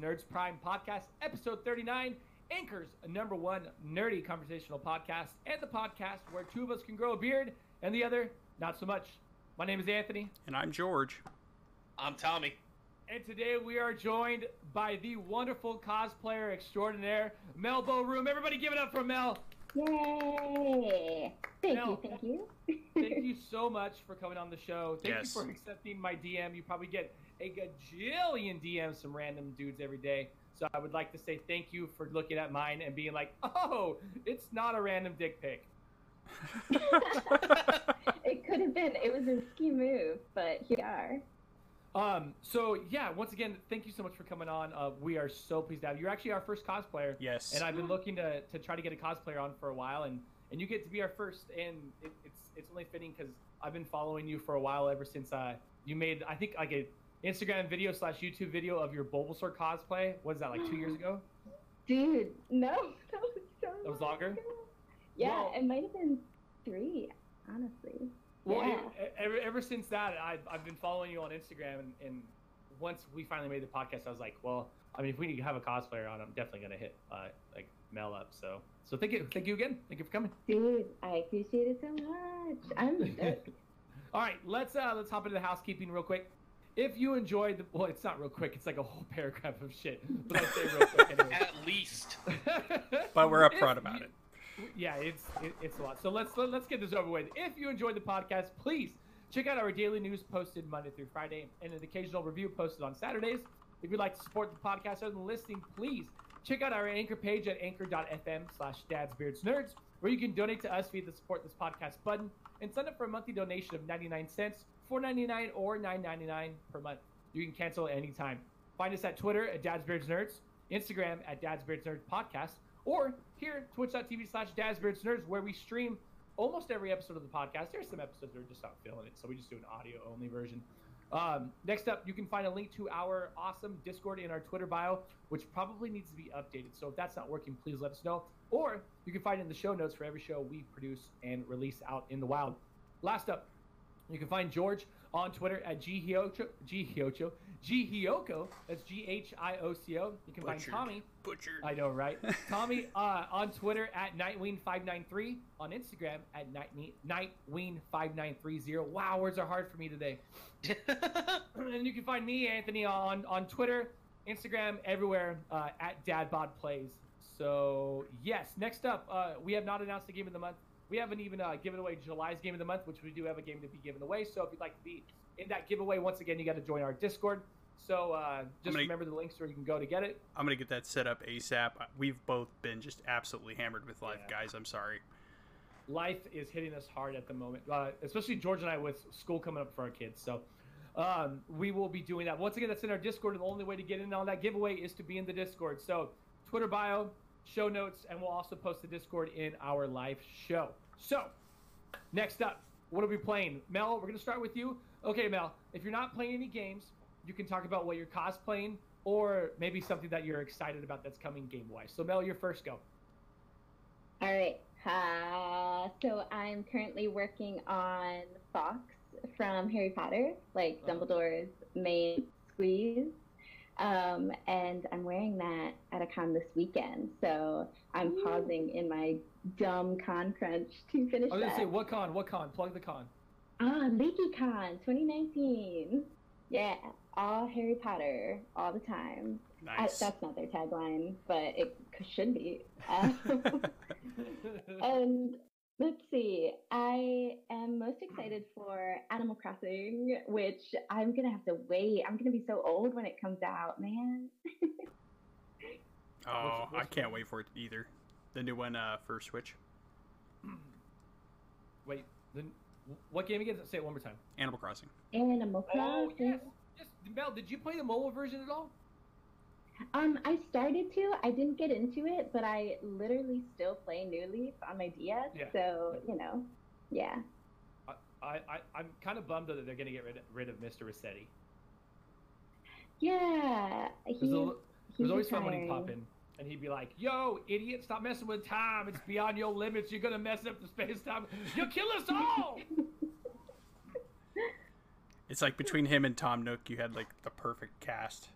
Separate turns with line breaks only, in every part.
Nerds Prime Podcast, episode 39, Anchor's a number one nerdy conversational podcast, and the podcast where two of us can grow a beard and the other not so much. My name is Anthony,
And I'm George.
I'm Tommy.
and today we are joined by the wonderful cosplayer extraordinaire, Mel Room. Everybody give it up for Mel.
Yay! Thank
No.
you, thank you.
Thank you so much for coming on the show. Thank
Yes.
you for accepting my DM. You probably get a gajillion DMs from random dudes every day. So I would like to say thank you for looking at mine and being like, oh, it's not a random dick pic.
it could have been. It was a risky move, but here we are.
Um, so yeah, once again, thank you so much for coming on. Uh, we are so pleased to have you. You're actually our first cosplayer,
Yes.
and I've been looking to, to try to get a cosplayer on for a while, and, and you get to be our first, and it, it's it's only fitting because I've been following you for a while ever since uh, you made I think like a Instagram video slash YouTube video of your Bulbasaur cosplay. What is that like two years ago?
Dude, no, that was so
That was longer?
ago. Yeah,
Well-
it might have been three, honestly.
Well,
Yeah.
ever, ever since that, I've, I've been following you on Instagram, and, and once we finally made the podcast, I was like, well, I mean, if we have a cosplayer on, I'm definitely gonna hit uh, like Mel up. So, so thank you, thank you again, thank you for coming.
Dude, I appreciate it so much. I'm stoked.
All right, let's uh, let's hop into the housekeeping real quick. If you enjoyed the, well, it's not real quick. It's like a whole paragraph of shit, but I'll say real quick anyway.
At least.
but we're upfront about
you-
it.
Yeah, it's it, it's a lot. So let's let, let's get this over with. If you enjoyed the podcast, please check out our daily news posted Monday through Friday and an occasional review posted on Saturdays. If you'd like to support the podcast other than listening, please check out our anchor page at anchor.fm slash dadsbeardsnerds, where you can donate to us via the support this podcast button and sign up for a monthly donation of 99 cents, 4.99 or 9.99 per month. You can cancel at any time. Find us at Twitter at dadsbeardsnerds, Instagram at dadsbeardsnerds podcast, or here twitch.tv slash dadsbeardsnerds, where we stream almost every episode of the podcast. There's some episodes that are just not feeling it, so we just do an audio only version. Um, next up, you can find a link to our awesome Discord in our Twitter bio, which probably needs to be updated. So if that's not working, please let us know. Or you can find it in the show notes for every show we produce and release out in the wild. Last up, you can find George on Twitter atGhiocho,Ghiocho, Ghioko. That's G H I O C O. You can
Butchered.
find Tommy
Butchered.
I know, right? Tommy uh, on Twitter at Nightwing593, on Instagram at Night- Nightwing5930. Wow, words are hard for me today. and you can find me, Anthony, on, on Twitter, Instagram, everywhere uh, at DadBodPlays. So, yes, next up, uh, we have not announced the game of the month. We haven't even uh, given away July's game of the month, which we do have a game to be given away. So, if you'd like to be in that giveaway, once again, you got to join our Discord. So, uh, just
gonna-
remember the links where you can go to get it.
I'm gonna get that set up ASAP. We've both been just absolutely hammered with life,
Yeah.
guys. I'm sorry.
life is hitting us hard at the moment, uh, especially George and I with school coming up for our kids. So um, we will be doing that. Once again, that's in our Discord, and the only way to get in on that giveaway is to be in the Discord. So Twitter bio, show notes, and we'll also post the Discord in our live show. So next up, what are we playing? Mel, we're gonna start with you. Okay, Mel, if you're not playing any games, you can talk about what you're cosplaying or maybe something that you're excited about that's coming game wise. So Mel, your first go.
All right. Uh, so I'm currently working on Fawkes from Harry Potter, like
Oh.
Dumbledore's main squeeze. Um, and I'm wearing that at a con this weekend. So I'm
Ooh.
pausing in my dumb con crunch to finish
I was gonna
that.
say what con? What con? Plug the con.
Ah, LeakyCon 2019. Yeah, all Harry Potter all the time. I-
Nice.
that's not their tagline, but it should be. Um, and let's see, I am most excited for Animal Crossing, which I'm gonna have to wait. I'm gonna be so old when it comes out, man.
oh, I can't wait for it either. The new one uh, for Switch,
Wait, then what game again? Say it one more time.
Animal Crossing.
Animal
Oh
Crossing.
yes, yes. Mel, did you play the mobile version at all?
Um, I started to. I didn't get into it, but I literally still play New Leaf on my DS.
Yeah.
So you know, yeah.
I, I I'm kind of bummed though that they're gonna get rid of, rid of Mr. Resetti.
Yeah,
There's,
he,
a, there's always fun when he
retiring.
pop in. and he'd be like, "Yo, idiot, stop messing with time. It's beyond your limits. You're gonna mess up the space time. You'll kill us all."
It's like between him and Tom Nook, you had like the perfect cast.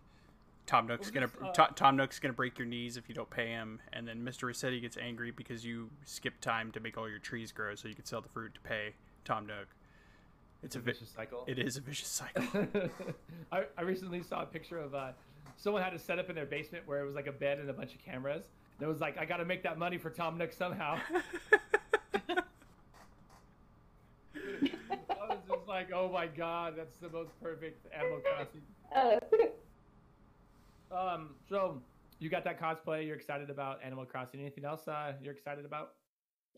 Tom Nook's
Well,
gonna
uh,
To- Tom Nook's gonna break your knees if you don't pay him, and then Mr. Resetti gets angry because you skip time to make all your trees grow so you can sell the fruit to pay Tom Nook. It's a vi-
vicious cycle.
it is a vicious cycle.
I, I recently saw a picture of uh, someone had a setup in their basement where it was like a bed and a bunch of cameras. And it was like, I got to make that money for Tom Nook somehow. I was just like, oh my god, that's the most perfect Animal Crossing.
Oh,
Um, so you got that cosplay. You're excited about Animal Crossing. Anything else uh, you're excited about?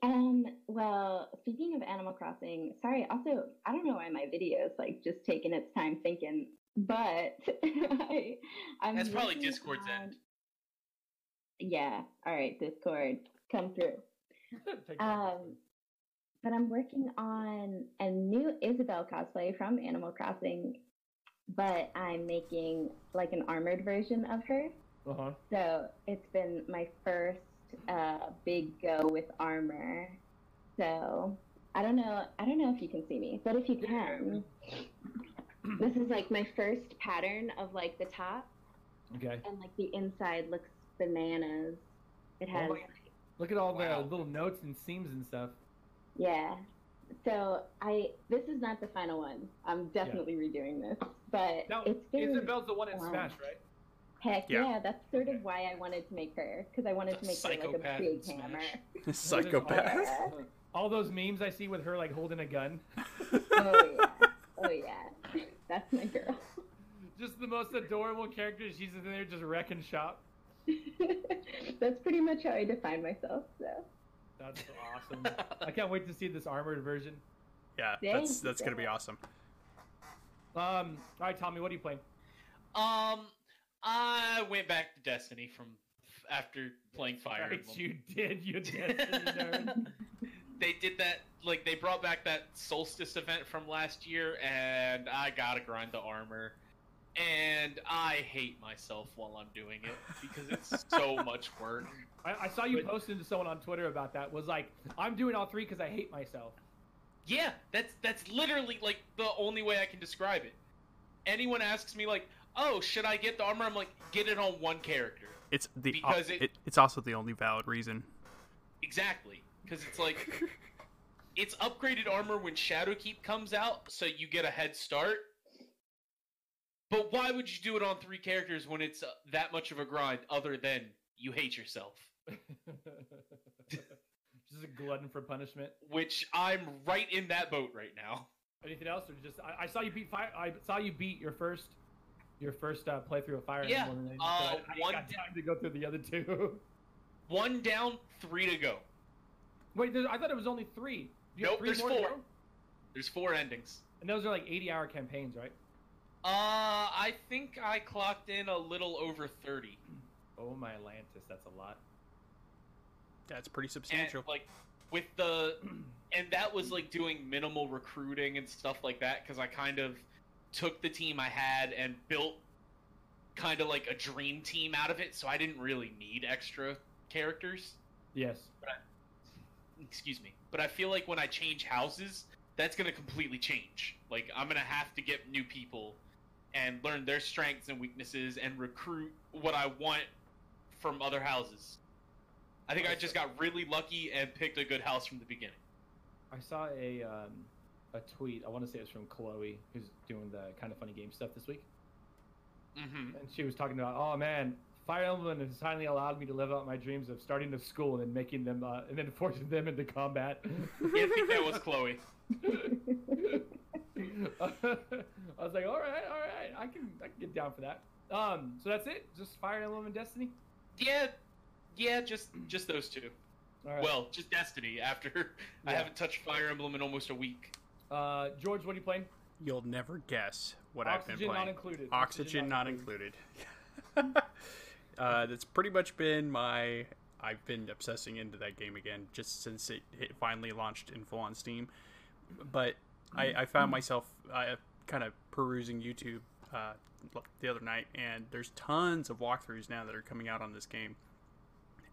um, well, speaking of Animal Crossing, sorry, also, I don't know why my video is like just taking its time thinking, but I, I'm
That's probably
working
Discord's
on-
end.
Yeah, all right, Discord, come through. Um, but I'm working on a new Isabelle cosplay from Animal Crossing, but I'm making like an armored version of her.
uh-huh.
So it's been my first uh, big go with armor. So I don't know. I don't know if you can see me, but if you can, this is like my first pattern of like the top,
Okay.
and like the inside looks bananas. It
Oh
has
my- Look at all
Wow.
the little notes and seams and stuff.
Yeah. So I this is not the final one. I'm definitely redoing this, but
Now,
it's been
Isabelle's the one in
Wow.
Smash, right?
heck
Yeah.
yeah. That's sort of why I wanted to make her because I wanted to make her like a big
Smash.
hammer.
Psychopath.
Yeah.
Uh, all those memes I see with her like holding a gun.
Oh, oh yeah. Oh yeah. That's my girl.
Just the most adorable character. She's in there just wrecking shop.
That's pretty much how I define myself. So
That's awesome. I can't wait to see this armored version.
Yeah,
Thank
that's
you,
that's gonna be awesome.
Um, all right, Tommy, what are you playing?
Um, I went back to Destiny from after playing Fire
Right,
Emblem.
you did, you Destiny nerd.
They did that, like they brought back that Solstice event from last year, and I gotta grind the armor. And I hate myself while I'm doing it because it's so much work.
I, I saw you posting to someone on Twitter about that. Was like, I'm doing all three because I hate myself.
Yeah, that's that's literally like the only way I can describe it. Anyone asks me like, "Oh, should I get the armor?" I'm like, "Get it on one character."
It's the
Because it-
it, it's also the only valid reason.
Exactly, because it's like it's upgraded armor when Shadowkeep comes out, so you get a head start. But why would you do it on three characters when it's uh, that much of a grind? Other than you hate yourself,
just a glutton for punishment.
which I'm right in that boat right now.
Anything else, or just I, I saw you beat fire. I saw you beat your first, your first uh, playthrough of Fire
Yeah,
Emblem.
uh,
I, I
one
got time to go through the other two.
One down, three to go.
Wait, I thought it was only three.
Nope,
three
there's four. There's four endings.
And those are like 80-hour campaigns, right?
Uh, I think I clocked in a little over thirty.
Oh my Atlantis, that's a lot.
That's pretty
and
substantial.
like with the and that was like doing minimal recruiting and stuff like that because i kind of took the team i had and built kind of like a dream team out of it so i didn't really need extra characters
Yes.
excuse me but i feel like when i change houses that's going to completely change like i'm going to have to get new people and learn their strengths and weaknesses and recruit what i want from other houses i think i just got really lucky and picked a good house from the beginning
I saw a um, a tweet. I want to say it's from Chloe, who's doing the kind of funny game stuff this week,
mm-hmm.
and she was talking about, oh man, Fire Emblem has finally allowed me to live out my dreams of starting a school and then making them, uh, and then forcing them into combat.
yeah, I think that was Chloe.
I was like, all right, all right, I can, I can get down for that. Um, so that's it, just Fire Emblem and Destiny.
Yeah, yeah, just just those two.
All right.
Well, just Destiny. After I haven't touched Fire Emblem in almost a week.
uh, George, what are you playing?
You'll never guess what
Oxygen
I've been playing.
not
playing.
included.
Oxygen not included. uh, that's pretty much been my. I've been obsessing into that game again just since it, it finally launched in full on Steam. But I, I found myself uh, kind of perusing YouTube uh, the other night, and there's tons of walkthroughs now that are coming out on this game.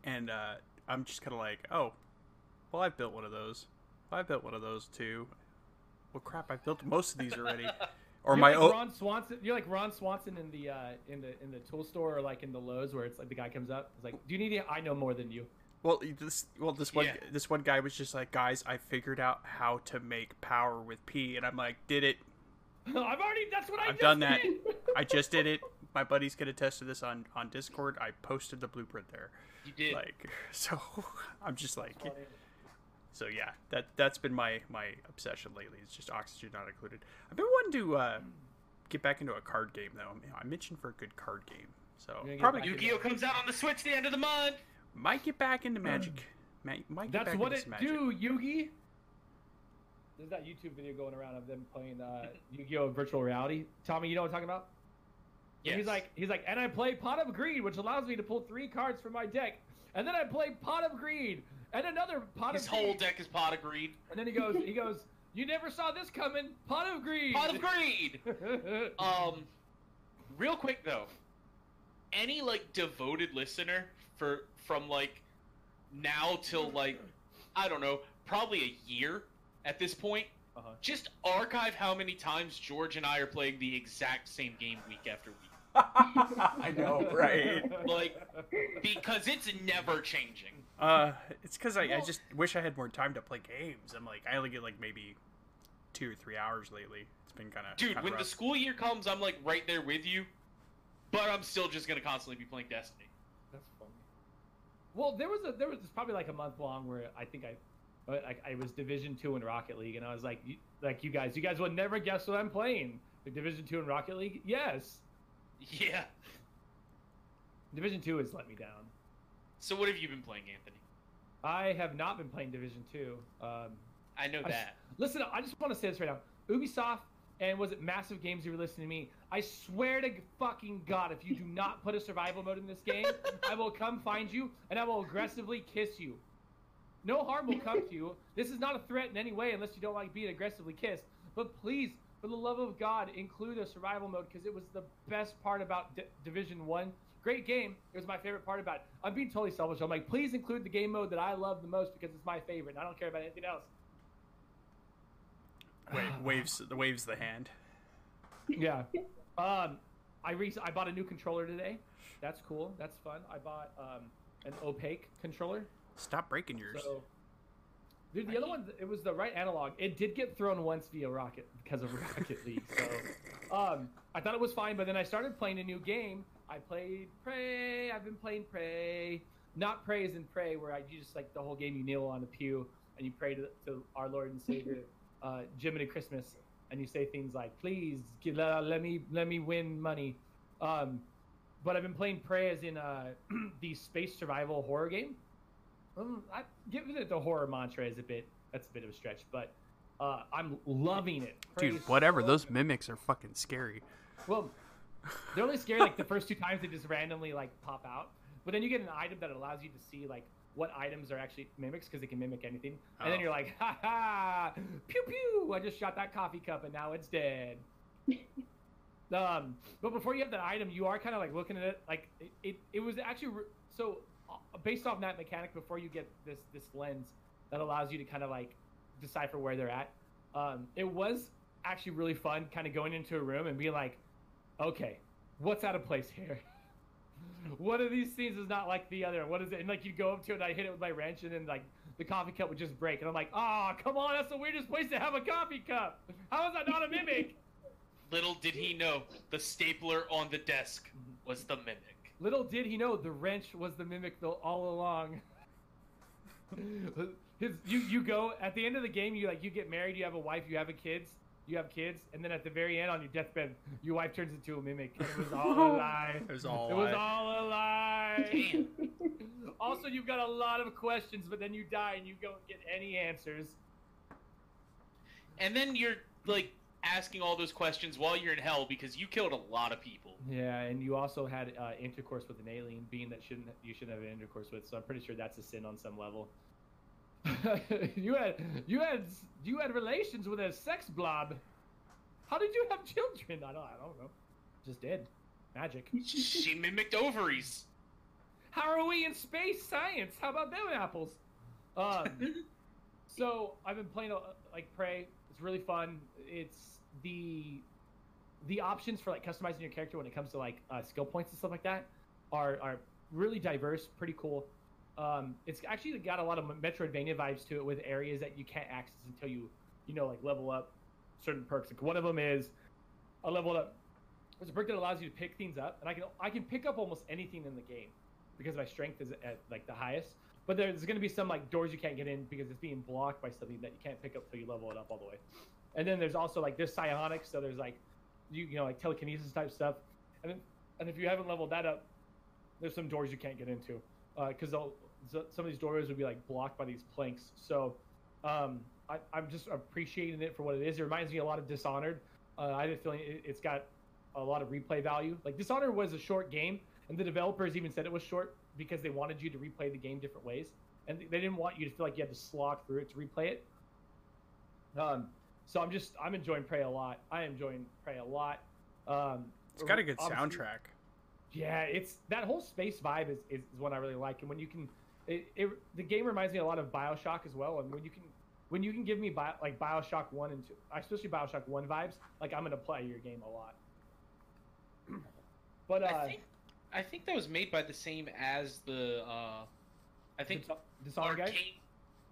And uh, I'm just kind of like, oh, well, I've built one of those. Well, I built one of those too. Well, crap, I've built most of these already. Or
You're
my
like
o-
Ron Swanson. You're like Ron Swanson in the uh, in the in the tool store or like in the Lowe's where it's like the guy comes up. It's like, do you need it? I know more than you.
well, this well this one
Yeah.
this one guy was just like, guys, I figured out how to make power with P, and I'm like, did it?
I've already. That's what I
I've
just
done that.
did.
I just did it. My buddies could attest to this on on Discord. I posted the blueprint there.
You did.
Like, so I'm just like, so yeah, that that's been my my obsession lately. It's just oxygen not included. I've been wanting to uh, get back into a card game though. I mentioned for a good card game, so probably
Yu-Gi-Oh comes out on the Switch the end of the month.
might get back into Magic. Might, might get
That's
back
what
into
it
Magic.
do, Yugi. There's that YouTube video going around of them playing uh, Yu-Gi-Oh! virtual reality. Tommy, you know what I'm talking about?
Yes.
He's like, he's like, and I play Pot of Greed, which allows me to pull three cards from my deck, and then I play Pot of Greed and another Pot
his
of His
whole
Greed.
deck is pot of greed.
And then he goes, he goes, you never saw this coming, Pot of Greed.
Pot of greed. Um, real quick though, any like devoted listener for from like now till like I don't know, probably a year at this point.
Uh-huh.
Just archive how many times George and I are playing the exact same game week after week.
I know, right?
Like, because it's never changing.
Uh, it's because I, I just wish I had more time to play games. I'm like, I only get like maybe two or three hours lately. It's been kind of
Dude, when the school year comes, I'm like right there with you. But I'm still just gonna constantly be playing Destiny.
That's funny. Well, there was a there was probably like a month long where I think I, uh, like I was Division Two in Rocket League, and I was like, you, like you guys, you guys would never guess what I'm playing. Like Division Two in Rocket League, yes.
Yeah.
Division Two has let me down.
So what have you been playing, Anthony?
I have not been playing Division Two. Um,
I know
I
that.
listen, I just want to say this right now. Ubisoft and was it Massive Games you were listening to me? I swear to fucking God, if you do not put a survival mode in this game, I will come find you and I will aggressively kiss you. No harm will come to you. This is not a threat in any way unless you don't like being aggressively kissed. But please, for the love of God, include a survival mode because it was the best part about D- Division 1. Great game. It was my favorite part about it. I'm being totally selfish. I'm like, please include the game mode that I love the most because it's my favorite. And I don't care about anything else.
Wait, waves the waves the hand.
Yeah. Um, I re- I bought a new controller today. That's cool. That's fun. I bought um, an opaque controller.
Stop breaking yours.
So, dude, the other one, it was the right analog. It did get thrown once via Rocket because of Rocket League. So, um, I thought it was fine, but then I started playing a new game. I played Prey. I've been playing Prey. Not Prey as in Prey, where I you just like the whole game. You kneel on a pew and you pray to, to our Lord and Savior, uh, Jiminy Christmas, and you say things like, "Please, give, uh, let me let me win money." Um, but I've been playing Prey as in uh, the space survival horror game. Um, I giving it the horror mantra is a bit that's a bit of a stretch, but uh, I'm loving it.
Dude, whatever.
so
Those mimics are fucking scary.
Well, they're only scary like the first two times they just randomly like pop out, but then you get an item that allows you to see like what items are actually mimics because they can mimic anything, and then
Oh.
you're like, ha ha, pew pew! I just shot that coffee cup and now it's dead. um, but before you have that item, you are kind of like looking at it like it. It, it was actually re- so based off that mechanic. Before you get this this lens that allows you to kind of like decipher where they're at. Um, it was actually really fun, kind of going into a room and being like, okay, what's out of place here? One of these scenes is not like the other. What is it? And like you go up to it, and I hit it with my wrench, and then like the coffee cup would just break, and I'm like, oh, come on, that's the weirdest place to have a coffee cup. How is that not a mimic?
Little did he know, the stapler on the desk was the mimic.
Little did he know the wrench was the mimic though all along. His, you you go at the end of the game. You like you get married. You have a wife. You have a kids. You have kids, and then at the very end on your deathbed, your wife turns into a mimic. It was all a lie.
It was all.
It was all a lie. Also, you've got a lot of questions, but then you die and you don't get any answers.
And then you're like asking all those questions while you're in hell because you killed a lot of people.
Yeah, and you also had uh, intercourse with an alien being that shouldn't you shouldn't have intercourse with. So I'm pretty sure that's a sin on some level. you had you had you had relations with a sex blob. How did you have children? I don't I don't know. Just did. Magic.
she mimicked ovaries.
How are we in space science? How about them apples? Um, so I've been playing like Prey. Really fun. It's the the options for like customizing your character when it comes to like uh, skill points and stuff like that are are really diverse, pretty cool. Um, it's actually got a lot of Metroidvania vibes to it with areas that you can't access until you you know like level up certain perks. Like one of them is a level up. There's a perk that allows you to pick things up, and I can I can pick up almost anything in the game because my strength is at like the highest. But there's going to be some like doors you can't get in because it's being blocked by something that you can't pick up till you level it up all the way. And then there's also like there's psionics, so there's like you you know like telekinesis type stuff. And then, and if you haven't leveled that up, there's some doors you can't get into because uh, some of these doors would be like blocked by these planks. So um, I, am just appreciating it for what it is. It reminds me a lot of Dishonored. Uh, I have a feeling it, it's got a lot of replay value. Like Dishonored was a short game, and the developers even said it was short because they wanted you to replay the game different ways, and they didn't want you to feel like you had to slog through it to replay it. Um, so I'm just I'm enjoying Prey a lot. I am enjoying Prey a lot. Um,
it's got a good soundtrack.
Yeah, it's that whole space vibe is, is, is what I really like, and when you can, it, it, the game reminds me a lot of Bioshock as well. And when you can when you can give me Bio, like Bioshock one and two, especially Bioshock one vibes, like I'm gonna play your game a lot. but uh,
I think I think that was made by the same as the uh, I think
Dishonored Arkane. Guys?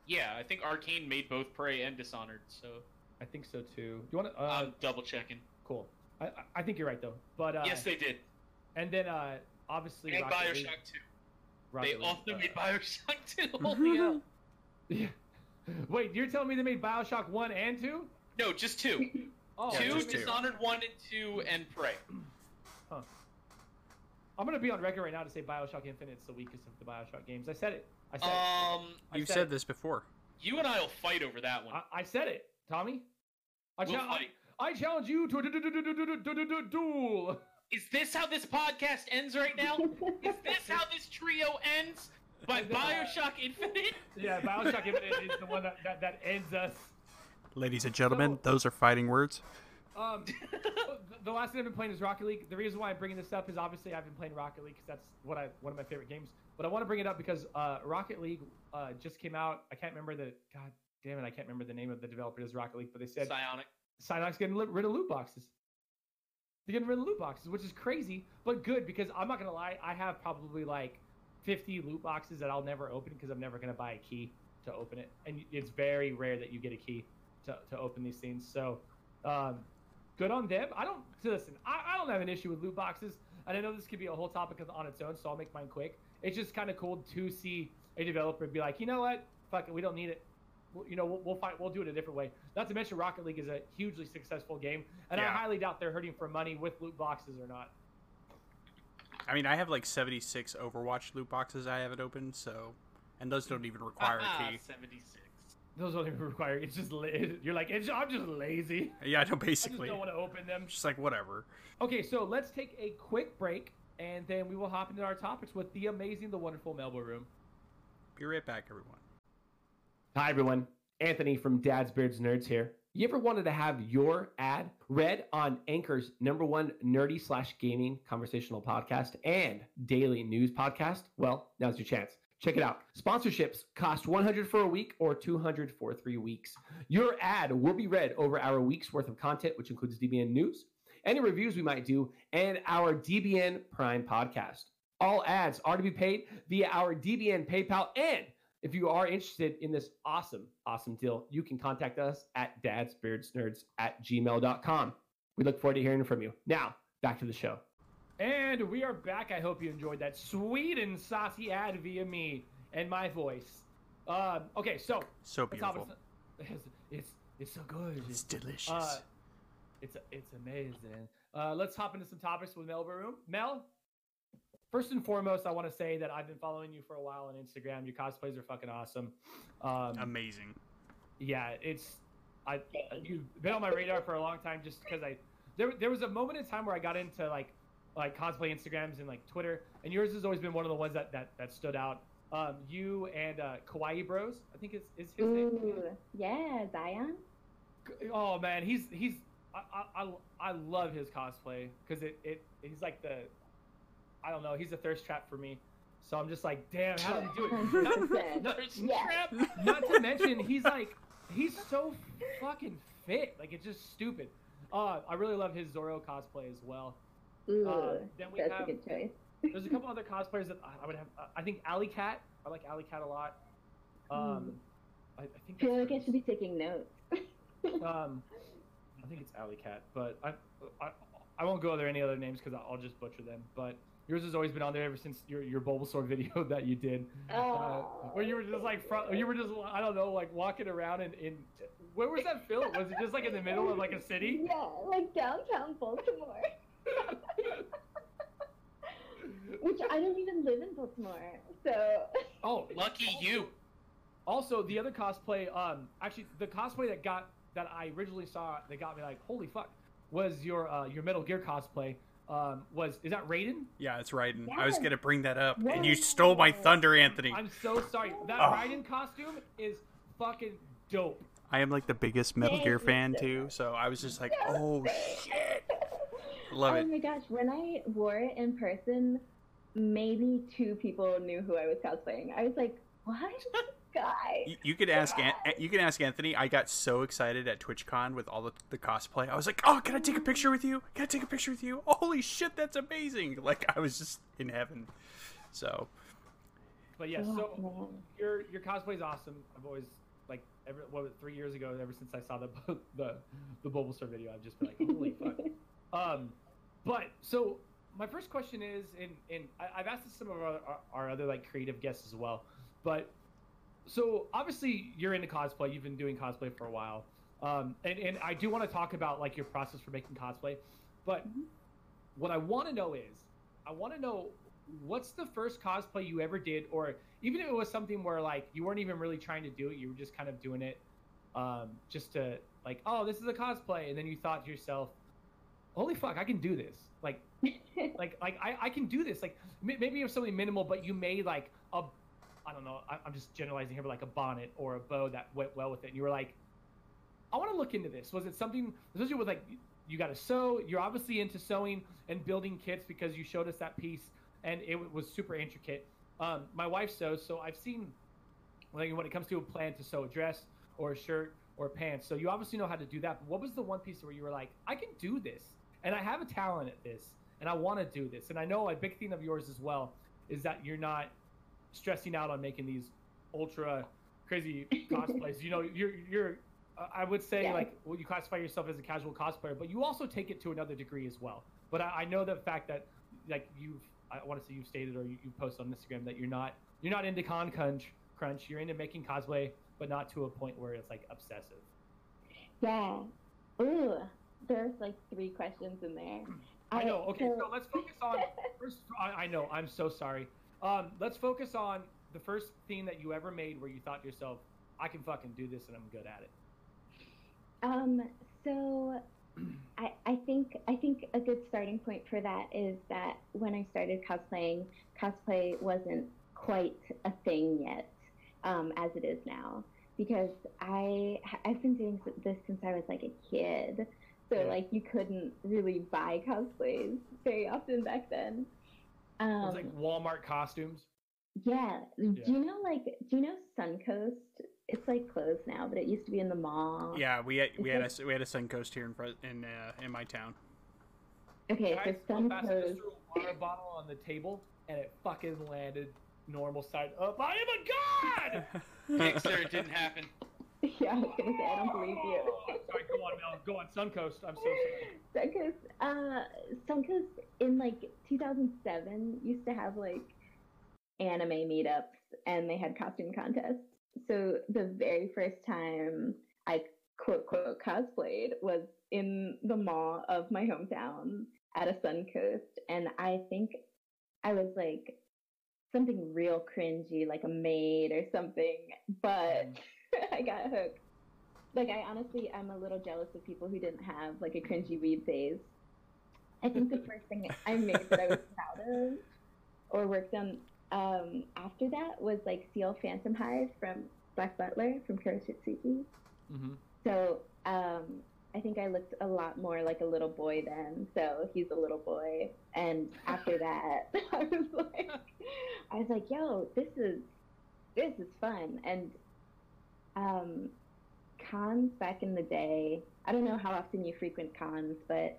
Yeah, I think Arkane made both Prey and Dishonored. So
I think so too. Do you want to?
Uh, I'm double checking.
Cool. I, I think you're right though. But uh,
yes, they did.
And then uh, obviously
and Rocket Bioshock League. Two. Rocket they League, also uh, made Bioshock Two. Holy hell!
Yeah. Wait, you're telling me they made Bioshock one and two?
No, just two. oh, two, yeah, Dishonored two. one and two, and Prey. Huh.
I'm gonna be on record right now to say Bioshock Infinite's the weakest of the Bioshock games. I said it. I said
um,
it. You've said, said this before.
You and I will fight over that one.
I, I said it, Tommy. I, we'll I, I challenge you to a duel.
Is this how this podcast ends right now? Is this how this trio ends? By Bioshock Infinite?
Yeah, Bioshock Infinite is the one that, that, that ends us.
Ladies and gentlemen, so, those are fighting words.
Um, the last thing I've been playing is Rocket League. The reason why I'm bringing this up is obviously I've been playing Rocket League because that's what I one of my favorite games. But I want to bring it up because uh, Rocket League uh, just came out. I can't remember the god damn it. I can't remember the name of the developer of Rocket League, but they said
Psyonix.
Psyonix getting rid of loot boxes. They're getting rid of loot boxes, which is crazy, but good because I'm not gonna lie. I have probably like 50 loot boxes that I'll never open because I'm never gonna buy a key to open it, and it's very rare that you get a key to, to open these things. So, um, good on them. I don't listen. I, I don't have an issue with loot boxes, and I know this could be a whole topic on its own, so I'll make mine quick. It's just kind of cool to see a developer be like, you know what, fuck it, we don't need it. you know, we'll, we'll fight. We'll do it a different way. Not to mention, Rocket League is a hugely successful game, and yeah. I highly doubt they're hurting for money with loot boxes or not.
I mean, I have like 76 Overwatch loot boxes I haven't opened, so and those don't even require a ah, key.
76.
Those don't even require. It's just you're like it's, I'm just lazy.
Yeah, I know. Basically,
I don't want to open them.
Just like whatever.
Okay, so let's take a quick break, and then we will hop into our topics with the amazing, the wonderful Melba Room.
Be right back, everyone.
Hi, everyone. Anthony from Dad's Beards Nerds here. You ever wanted to have your ad read on Anchor's number one nerdy slash gaming conversational podcast and daily news podcast? Well, now's your chance. Check it out. Sponsorships cost 100 for a week or 200 for three weeks. Your ad will be read over our week's worth of content, which includes DBN news, any reviews we might do, and our DBN Prime podcast. All ads are to be paid via our DBN PayPal and if you are interested in this awesome, awesome deal, you can contact us at dadsbeardsnerds at gmail.com. We look forward to hearing from you. Now, back to the show. And we are back. I hope you enjoyed that sweet and saucy ad via me and my voice. Uh, okay, so
so beautiful.
It's, it's, it's so good.
It's delicious.
Uh, it's it's amazing. Uh, let's hop into some topics with Melba Room. Mel, first and foremost, I want to say that I've been following you for a while on Instagram. Your cosplays are fucking awesome. Um,
Amazing.
Yeah, it's I you've been on my radar for a long time just because I there there was a moment in time where I got into like like cosplay Instagrams and like Twitter, and yours has always been one of the ones that that, that stood out. Um, you and uh, Kawaii Bros, I think is is his Ooh, name.
Yeah, Zion.
Oh man, he's he's I I, I love his cosplay because it, it he's like the I don't know. He's a thirst trap for me. So I'm just like, damn, how did he do it? Not, not,
Thirst
Yeah.
trap.
not to mention, he's like, he's so fucking fit. Like it's just stupid. Uh, I really love his Zoro cosplay as well.
Ooh,
Uh, then we
that's
have-
a good choice.
There's a couple other cosplayers that I- would have. uh, I think Alley Cat. I like Alley Cat a lot. Um, I, I think.
I feel like I should be taking notes.
Um, I think it's Alley Cat, but I, I, I won't go there any other names because I'll just butcher them. But yours has always been on there ever since your your Bulbasaur video that you did, uh,
Oh.
where you were just like front, you were just I don't know like walking around in, in where was that film? Was it just like in the middle of like a city?
Yeah, like downtown Baltimore. Which I don't even live in Baltimore, so
Oh,
Lucky you.
Also, the other cosplay, um, actually, the cosplay that got that I originally saw that got me like, holy fuck, was your uh, your Metal Gear cosplay. Um, was is that Raiden?
Yeah, it's Raiden. I was gonna bring that up, and you stole my thunder, Anthony.
I'm so sorry. That
Oh.
Raiden costume is fucking dope.
I am like the biggest Metal Gear fan too, so I was just like, oh shit, love it.
oh my gosh, when I wore it in person, maybe two people knew who I was cosplaying. I was like, "What guy?"
You, you could ask An- you can ask Anthony. I got so excited at TwitchCon with all the, the cosplay. I was like, "Oh, can I take a picture with you? Can I take a picture with you? Holy shit, that's amazing!" Like I was just in heaven. So
But yeah,
Oh,
so your your cosplay is awesome. I've always like ever what was it, three years ago, ever since I saw the the the Bulbasaur video, I've just been like, holy fuck. Um, but so my first question is, and and I've asked this some of our, our, our other like creative guests as well, but so obviously you're into cosplay. You've been doing cosplay for a while, um, and and I do want to talk about like your process for making cosplay, but
Mhm.
what I want to know is, I want to know what's the first cosplay you ever did, or even if it was something where like you weren't even really trying to do it, you were just kind of doing it, um, just to like, oh, this is a cosplay, and then you thought to yourself, holy fuck, I can do this, like like like I, I can do this. Like maybe it was something minimal but you made like a i don't know I, i'm just generalizing here but like a bonnet or a bow that went well with it. And you were like i want to look into this. Was it something especially with like you got to sew. You're obviously into sewing and building kits because you showed us that piece and it was super intricate. Um, my wife sews so i've seen like when it comes to a plan to sew a dress or a shirt or pants. So you obviously know how to do that. But what was the one piece where you were like i can do this and I have a talent at this, and I want to do this. And I know a big thing of yours as well is that you're not stressing out on making these ultra crazy cosplays. You know, you're you're. Uh, I would say
Yeah.
like well, you classify yourself as a casual cosplayer, but you also take it to another degree as well. But I, I know the fact that like you've I want to say you've stated or you, you post on Instagram that you're not you're not into con crunch crunch. You're into making cosplay, but not to a point where it's like obsessive.
yeah. Ooh, there's like three questions in there.
I know. Okay,
so-
let's focus on first. I, I know. I'm so sorry. Um, let's focus on the first thing that you ever made where you thought to yourself, "I can fucking do this and I'm good at it."
Um, so I, I think I think a good starting point for that is that when I started cosplaying, cosplay wasn't quite a thing yet, um, as it is now. Because I I've been doing this since I was like a kid, so
Yeah.
like you couldn't really buy cosplays very often back then.
It
Um,
was like Walmart costumes.
yeah.
Yeah.
Do you know like do you know Suncoast? It's like closed now, but it used to be in the mall.
yeah, we had we
Is
had a we had a Suncoast here in front in uh, in my town.
Okay,
I
so
so fast I just threw a water bottle on the table and it fucking landed normal side up. I am a god.
Mixer, it didn't happen.
Yeah, I was gonna say I don't believe you.
Oh, sorry, go on, Mel. Go on, Suncoast. I'm so sorry.
Suncoast, uh, Suncoast in like 2007 used to have like anime meetups and they had costume contests. So the very first time I quote quote cosplayed was in the mall of my hometown at a Suncoast, and I think I was like something real cringy, like a maid or something, but I got hooked. Like I honestly, I'm a little jealous of people who didn't have like a cringy weed phase. I think the first thing I made that I was proud of or worked on um, after that was like Ciel Phantomhive from Black Butler from Kuroshitsuji.
Mm-hmm.
So um, I think I looked a lot more like a little boy then. So he's a little boy, and after that, I was like, I was like, yo, this is this is fun. And um, cons back in the day, I don't know how often you frequent cons, but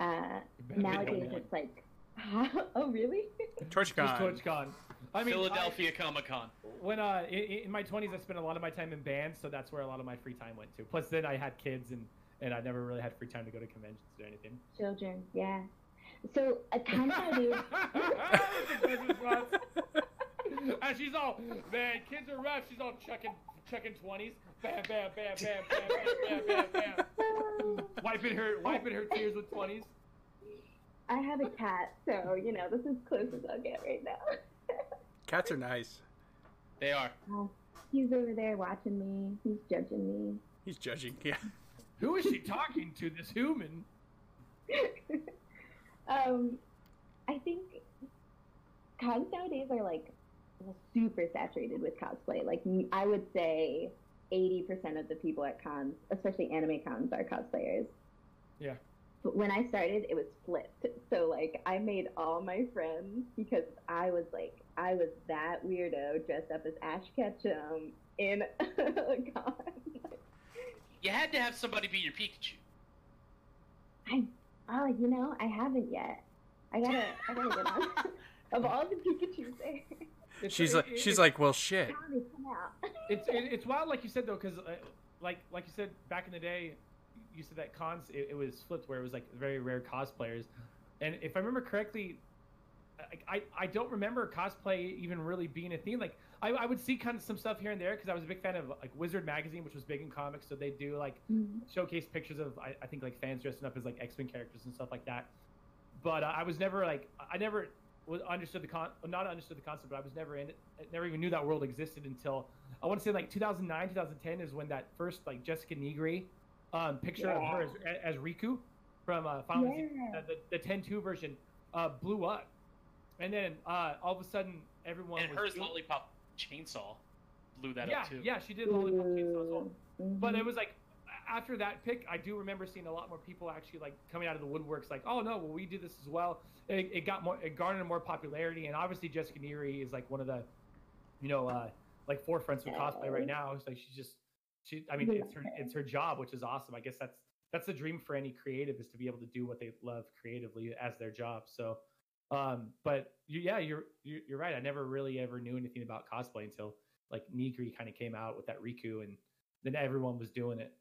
uh, nowadays it's like, oh really?
TwitchCon.
Just TwitchCon. I mean,
Philadelphia Comic Con.
When uh, in, in my twenties, I spent a lot of my time in bands, so that's where a lot of my free time went to. Plus, then I had kids, and and I never really had free time to go to conventions or anything.
Children, yeah. So a con nowadays.
and she's all, man, kids are rough. She's all chucking, chucking twenties, bam, bam, bam, bam, bam, bam, bam, bam, wiping her, wiping her tears with twenties.
I have a cat, so you know this is close as I'll get right now.
Cats are nice.
They are.
Oh, he's over there watching me. He's judging me.
He's judging. Yeah.
Who is she talking to? This human?
um, I think cats nowadays are like super saturated with cosplay. Like I would say, eighty percent of the people at cons, especially anime cons, are cosplayers.
Yeah.
But when I started, it was flipped. So like I made all my friends because I was like I was that weirdo dressed up as Ash Ketchum in a con.
You had to have somebody be your Pikachu.
I oh you know I haven't yet. I gotta I gotta get on. of all the Pikachu's there.
It's-
She's
it-
like,
it-
she's like, well, shit.
Tommy, come out.
it's it, it's wild, like you said though, because uh, like like you said back in the day, you said that cons it, it was flipped where it was like very rare cosplayers, and if I remember correctly, I I, I don't remember cosplay even really being a thing. Like I, I would see kind of some stuff here and there because I was a big fan of like Wizard magazine, which was big in comics, so they do like
Mhm.
showcase pictures of I, I think like fans dressing up as like X Men characters and stuff like that. But uh, I was never like I never was understood the con not understood the concept, but I was never in it. I never even knew that world existed until I want to say like 2009, 2010 is when that first like Jessica Nigri um, picture of her as, as Rikku from uh, Final Fantasy,
Yeah.
uh, the the 10-2 version uh, blew up, and then uh, all of a sudden everyone
And
was
hers
doing-
lollipop chainsaw blew that
yeah
up too.
yeah she did lollipop chainsaw as well. But
Mhm.
it was like after that pick, I do remember seeing a lot more people actually like coming out of the woodworks, like, "Oh no, well we do this as well." It, it got more, it garnered more popularity, and obviously Jessica Nigri is like one of the, you know, uh, like forefronts with cosplay right now. Like she's just, she, I mean, it's her, it's her job, which is awesome. I guess that's that's the dream for any creative is to be able to do what they love creatively as their job. So, um, but you, yeah, you're you're you're right. I never really ever knew anything about cosplay until like Nigri kind of came out with that Rikku, and then everyone was doing it.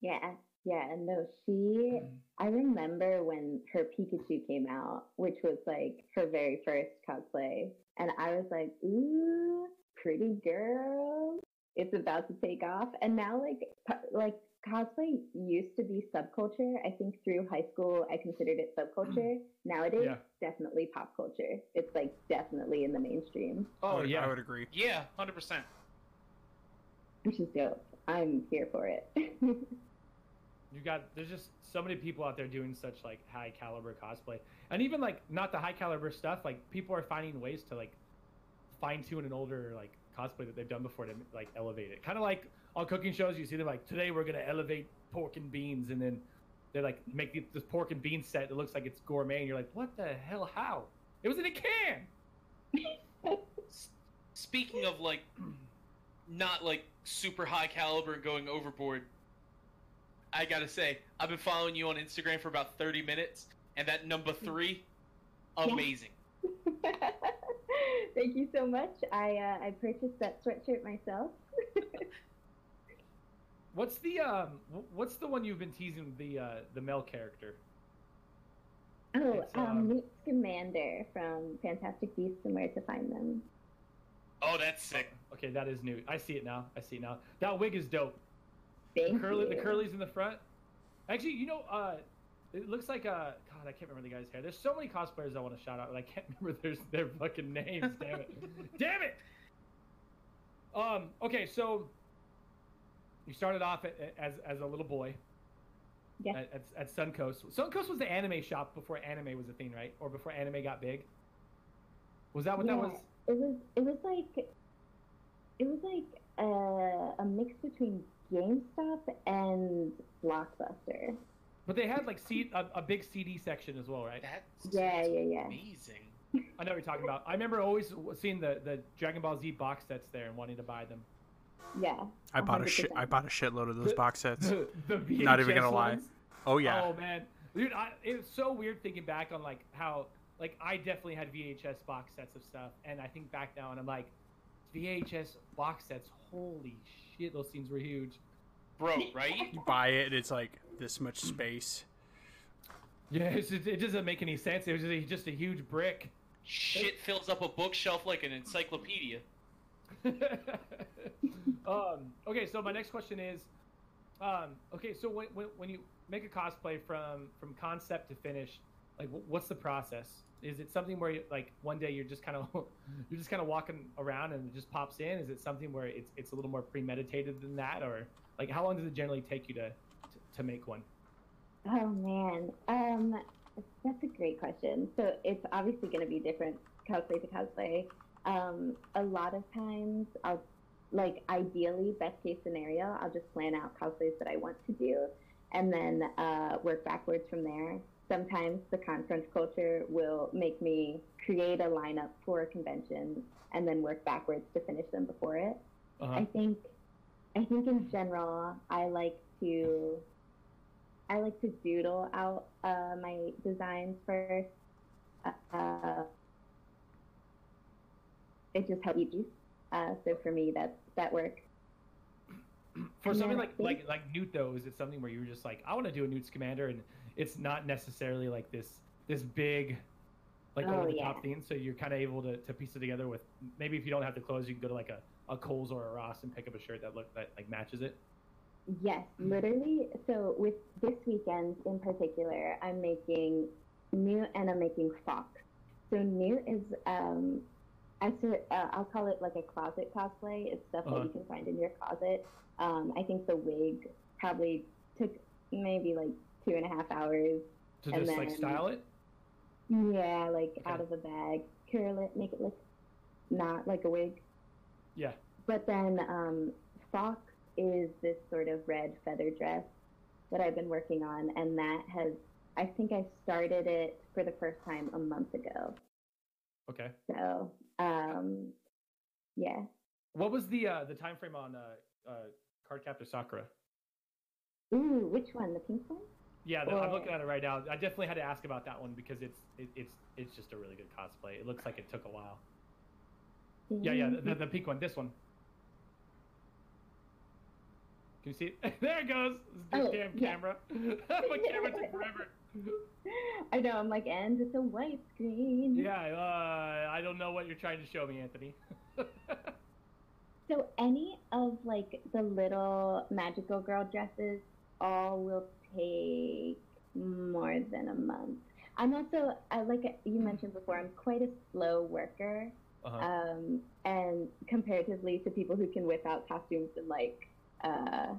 Yeah, yeah, and no, she. Mm. I remember when her Pikachu came out, which was like her very first cosplay, and I was like, "Ooh, pretty girl, it's about to take off." And now, like, like cosplay used to be subculture. I think through high school, I considered it subculture. Mm. Nowadays,
Yeah.
definitely pop culture. It's like definitely in the mainstream,
I
Oh yeah,
I would agree.
Yeah, hundred percent.
which is dope. I'm here for it.
you got there's just so many people out there doing such like high caliber cosplay, and even like not the high caliber stuff. Like people are finding ways to like fine tune an older like cosplay that they've done before to like elevate it. Kind of like on cooking shows, you see them like today we're gonna elevate pork and beans, and then they like make this pork and beans set that looks like it's gourmet, and you're like, what the hell? How? It was in a can.
Speaking of like, not like super high caliber and going overboard, I gotta say I've been following you on Instagram for about thirty minutes, and that number three,
Yeah.
amazing.
Thank you so much. I uh, I purchased that sweatshirt myself.
What's the um? What's the one you've been teasing the uh the male character?
Oh,
It's,
um,
um,
Newt Scamander from Fantastic Beasts and Where to Find Them.
Oh, that's sick.
Okay, that is new. I see it now. I see it now. That wig is dope.
Thank
The curly,
you.
the curlies in the front. Actually, you know, uh, it looks like uh, God, I can't remember the guy's hair. There's so many cosplayers I want to shout out, and I can't remember their their fucking names. damn it! Damn it! Um. Okay, so you started off at, as as a little boy
Yes.
at, at, at Suncoast. Suncoast was the anime shop before anime was a thing, right? Or before anime got big. Was that what that was?
It was it was like it was like uh, a mix between GameStop and Blockbuster.
But they had like C- a, a big CD section as well, right?
That's
Yeah, yeah, yeah.
amazing.
I know what you're talking about. I remember always seeing the, the Dragon Ball Z box sets there and wanting to buy them.
Yeah.
I bought a shit. I bought a shitload of those
The-
box sets.
The, the VHS
Not even gonna lie.
ones.
Oh yeah.
Oh man, dude, I, it's so weird thinking back on like how like I definitely had VHS box sets of stuff, and I think back now and I'm like, VHS box sets. Holy shit, those things were huge.
Bro, right?
You buy it, it's like this much space.
Yeah, it's, it, it doesn't make any sense. It was just a, just a huge brick.
Shit fills up a bookshelf like an encyclopedia.
um, okay, so my next question is, um, okay, so when, when, when you make a cosplay from from concept to finish, like what's the process? Is it something where you, like one day you're just kind of you're just kind of walking around and it just pops in? Is it something where it's it's a little more premeditated than that, or like how long does it generally take you to to, to make one?
Oh man, um, that's a great question. So it's obviously going to be different cosplay to cosplay. Um, a lot of times, I'll like ideally best case scenario, I'll just plan out cosplays that I want to do, and then uh, work backwards from there. Sometimes the conference culture will make me create a lineup for a convention and then work backwards to finish them before it.
Uh-huh.
I think I think in general I like to I like to doodle out uh, my designs first. Uh, it just helps easy. Uh, so for me, that that works.
For
And
something like like like Newt though, is it something where you're just like, I want to do a Newt Scamander, and it's not necessarily like this this big, like
Oh,
over the top
yeah.
theme. So you're kind of able to, to piece it together with maybe if you don't have the clothes, you can go to like a, a Kohl's or a Ross and pick up a shirt that look that like matches it.
Yes, literally. So with this weekend in particular, I'm making Newt and I'm making Fawkes. So Newt is um, I sort uh, I'll call it like a closet cosplay. It's stuff
Uh-huh.
that you can find in your closet. Um, I think the wig probably took maybe like two and a half hours.
To
And
just like style it.
Yeah, like
Okay.
out of a bag, curl it, make it look not like a wig.
Yeah.
But then um, Fawkes is this sort of red feather dress that I've been working on, and that has I think I started it for the first time a month ago.
Okay.
So um, yeah.
What was the uh, the time frame on uh, uh, Cardcaptor Sakura?
Ooh, which one? The pink one?
Yeah, the, I'm looking at it right now. I definitely had to ask about that one because it's it, it's it's just a really good cosplay. It looks like it took a while. Yeah, yeah, the, the, pink one. This one. Can you see it? there it goes. This
Oh,
damn
yeah.
camera. My camera took forever.
I know. I'm like, and it's a white screen.
Yeah, uh, I don't know what you're trying to show me, Anthony.
So any of like the little magical girl dresses all will take more than a month. I'm also, I like you mentioned before, I'm quite a slow worker,
uh-huh.
um, and comparatively to people who can whip out costumes in like, uh,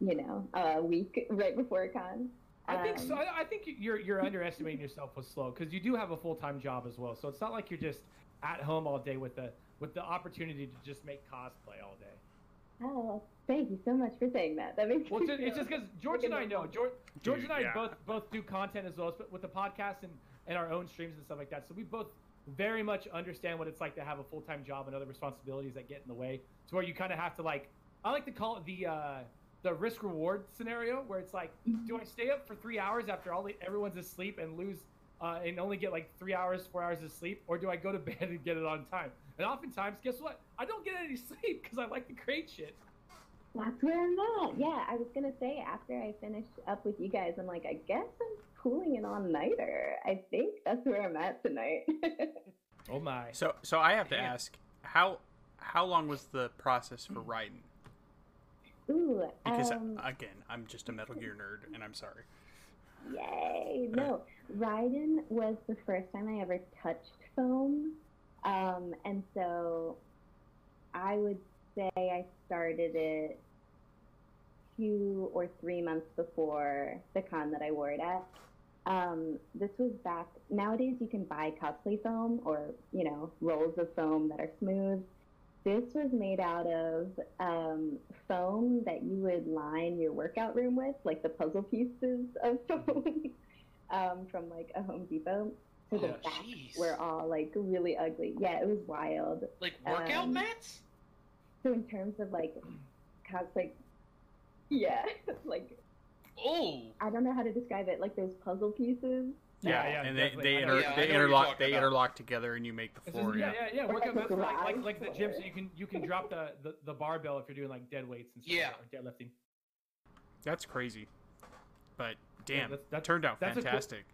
you know, a week right before a con.
I think so.
Um,
I, I think you're you're underestimating yourself with slow because you do have a full time job as well. So it's not like you're just at home all day with the with the opportunity to just make cosplay all day.
Oh, thank you so much for saying that. That makes
Well,
me
it's just, it's just because George and I know George, George
Dude,
and I
yeah.
both both do content as well as with the podcast and, and our own streams and stuff like that. So we both very much understand what it's like to have a full time job and other responsibilities that get in the way. To where you kind of have to like I like to call it the uh, the risk reward scenario where it's like, do I stay up for three hours after all the, everyone's asleep and lose uh, and only get like three hours, four hours of sleep, or do I go to bed and get it on time? And oftentimes, guess what? I don't get any sleep because I like to create shit.
That's where I'm at. Yeah, I was gonna say after I finish up with you guys, I'm like, I guess I'm pulling an all nighter. I think that's where I'm at tonight.
Oh my!
So so I have to
Damn.
ask how how long was the process for Raiden?
Ooh,
Because
um,
again, I'm just a Metal Gear nerd, and I'm sorry.
yay! No, Raiden was the first time I ever touched foam, um, and so I would say I started it two or three months before the con that I wore it at. Um, this was back. Nowadays, you can buy cosplay foam or you know rolls of foam that are smooth. This was made out of um, foam that you would line your workout room with, like the puzzle pieces of foam um, from like a Home Depot. So the
Yeah.
backs
Jeez.
were all like really ugly. Yeah, it was wild.
Like workout
Um,
mats?
So in terms of like cosplay, yeah, like
Oh,
I don't know how to describe it. Like those puzzle pieces.
Yeah, yeah,
and they they, inter-
yeah,
they
know what you're
interlock they
about.
interlock together and you make the floor.
just-
yeah.
yeah, yeah, yeah. Workout
like
mats like like like the gym, so you can you can drop the, the the barbell if you're doing like dead weights and stuff.
Yeah.
or deadlifting.
That's crazy. But
Yeah,
damn,
that's-
that
that's-
turned out
that's a cool-
fantastic.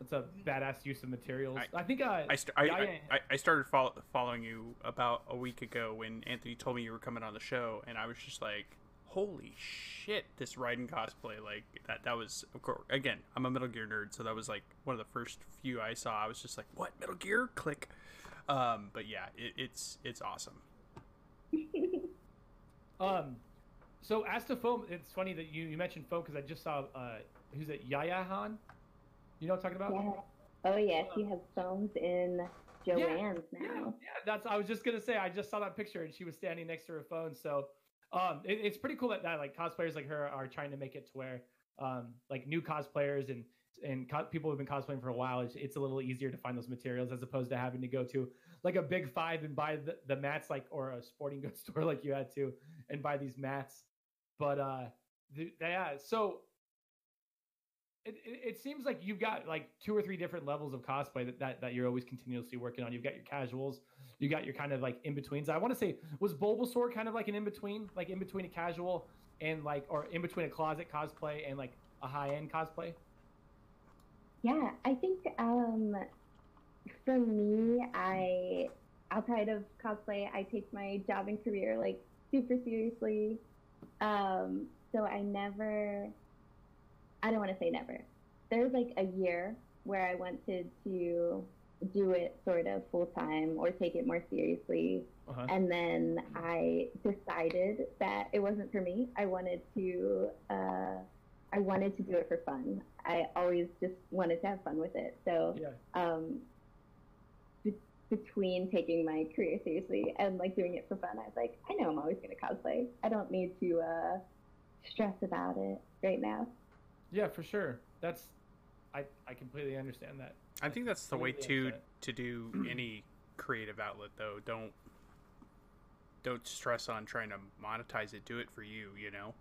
It's a badass use of materials.
I-
I, think uh,
I, st- I. I, I started follow- following you about a week ago when Anthony told me you were coming on the show, and I was just like, "Holy shit!" This Raiden cosplay, like that. That was, of course, again, I'm a Metal Gear nerd, so that was like one of the first few I saw. I was just like, "What Metal Gear?" Click. Um, but yeah, it, it's it's awesome.
Um, so as to foam, it's funny that you, you mentioned foam because I just saw uh, who's it, Yaya Han? You know what I'm talking about?
yeah. Oh yeah, she has phones in Joann's
Yeah,
now.
yeah, that's. I was just gonna say. I just saw that picture and she was standing next to her phone. So, um, it, it's pretty cool that, that like cosplayers like her are trying to make it to where, um, like new cosplayers and and co- people who've been cosplaying for a while, it's, it's a little easier to find those materials as opposed to having to go to like a big five and buy the, the mats like or a sporting goods store like you had to and buy these mats. But uh, the, yeah, so it, it, seems like you've got like two or three different levels of cosplay that, that, that you're always continuously working on. You've got your casuals, you got your kind of like in betweens. I want to say, was Bulbasaur kind of like an in between, like in between a casual and like, or in between a closet cosplay and like a high end cosplay?
Yeah, I think um, for me, I outside of cosplay, I take my job and career like super seriously. Um, so I never, I don't want to say never. There's like a year where I wanted to do it sort of full time or take it more seriously.
Uh-huh.
And then I decided that it wasn't for me. I wanted to, uh, I wanted to do it for fun. I always just wanted to have fun with it. So,
Yeah.
um, be- between taking my career seriously and like doing it for fun, I was like, I know I'm always going to cosplay. I don't need to uh, stress about it right now.
Yeah, for sure. That's, I, I completely understand that.
I think that's the way to
understand.
to do any creative outlet though. Don't don't stress on trying to monetize it. Do it for you, you know.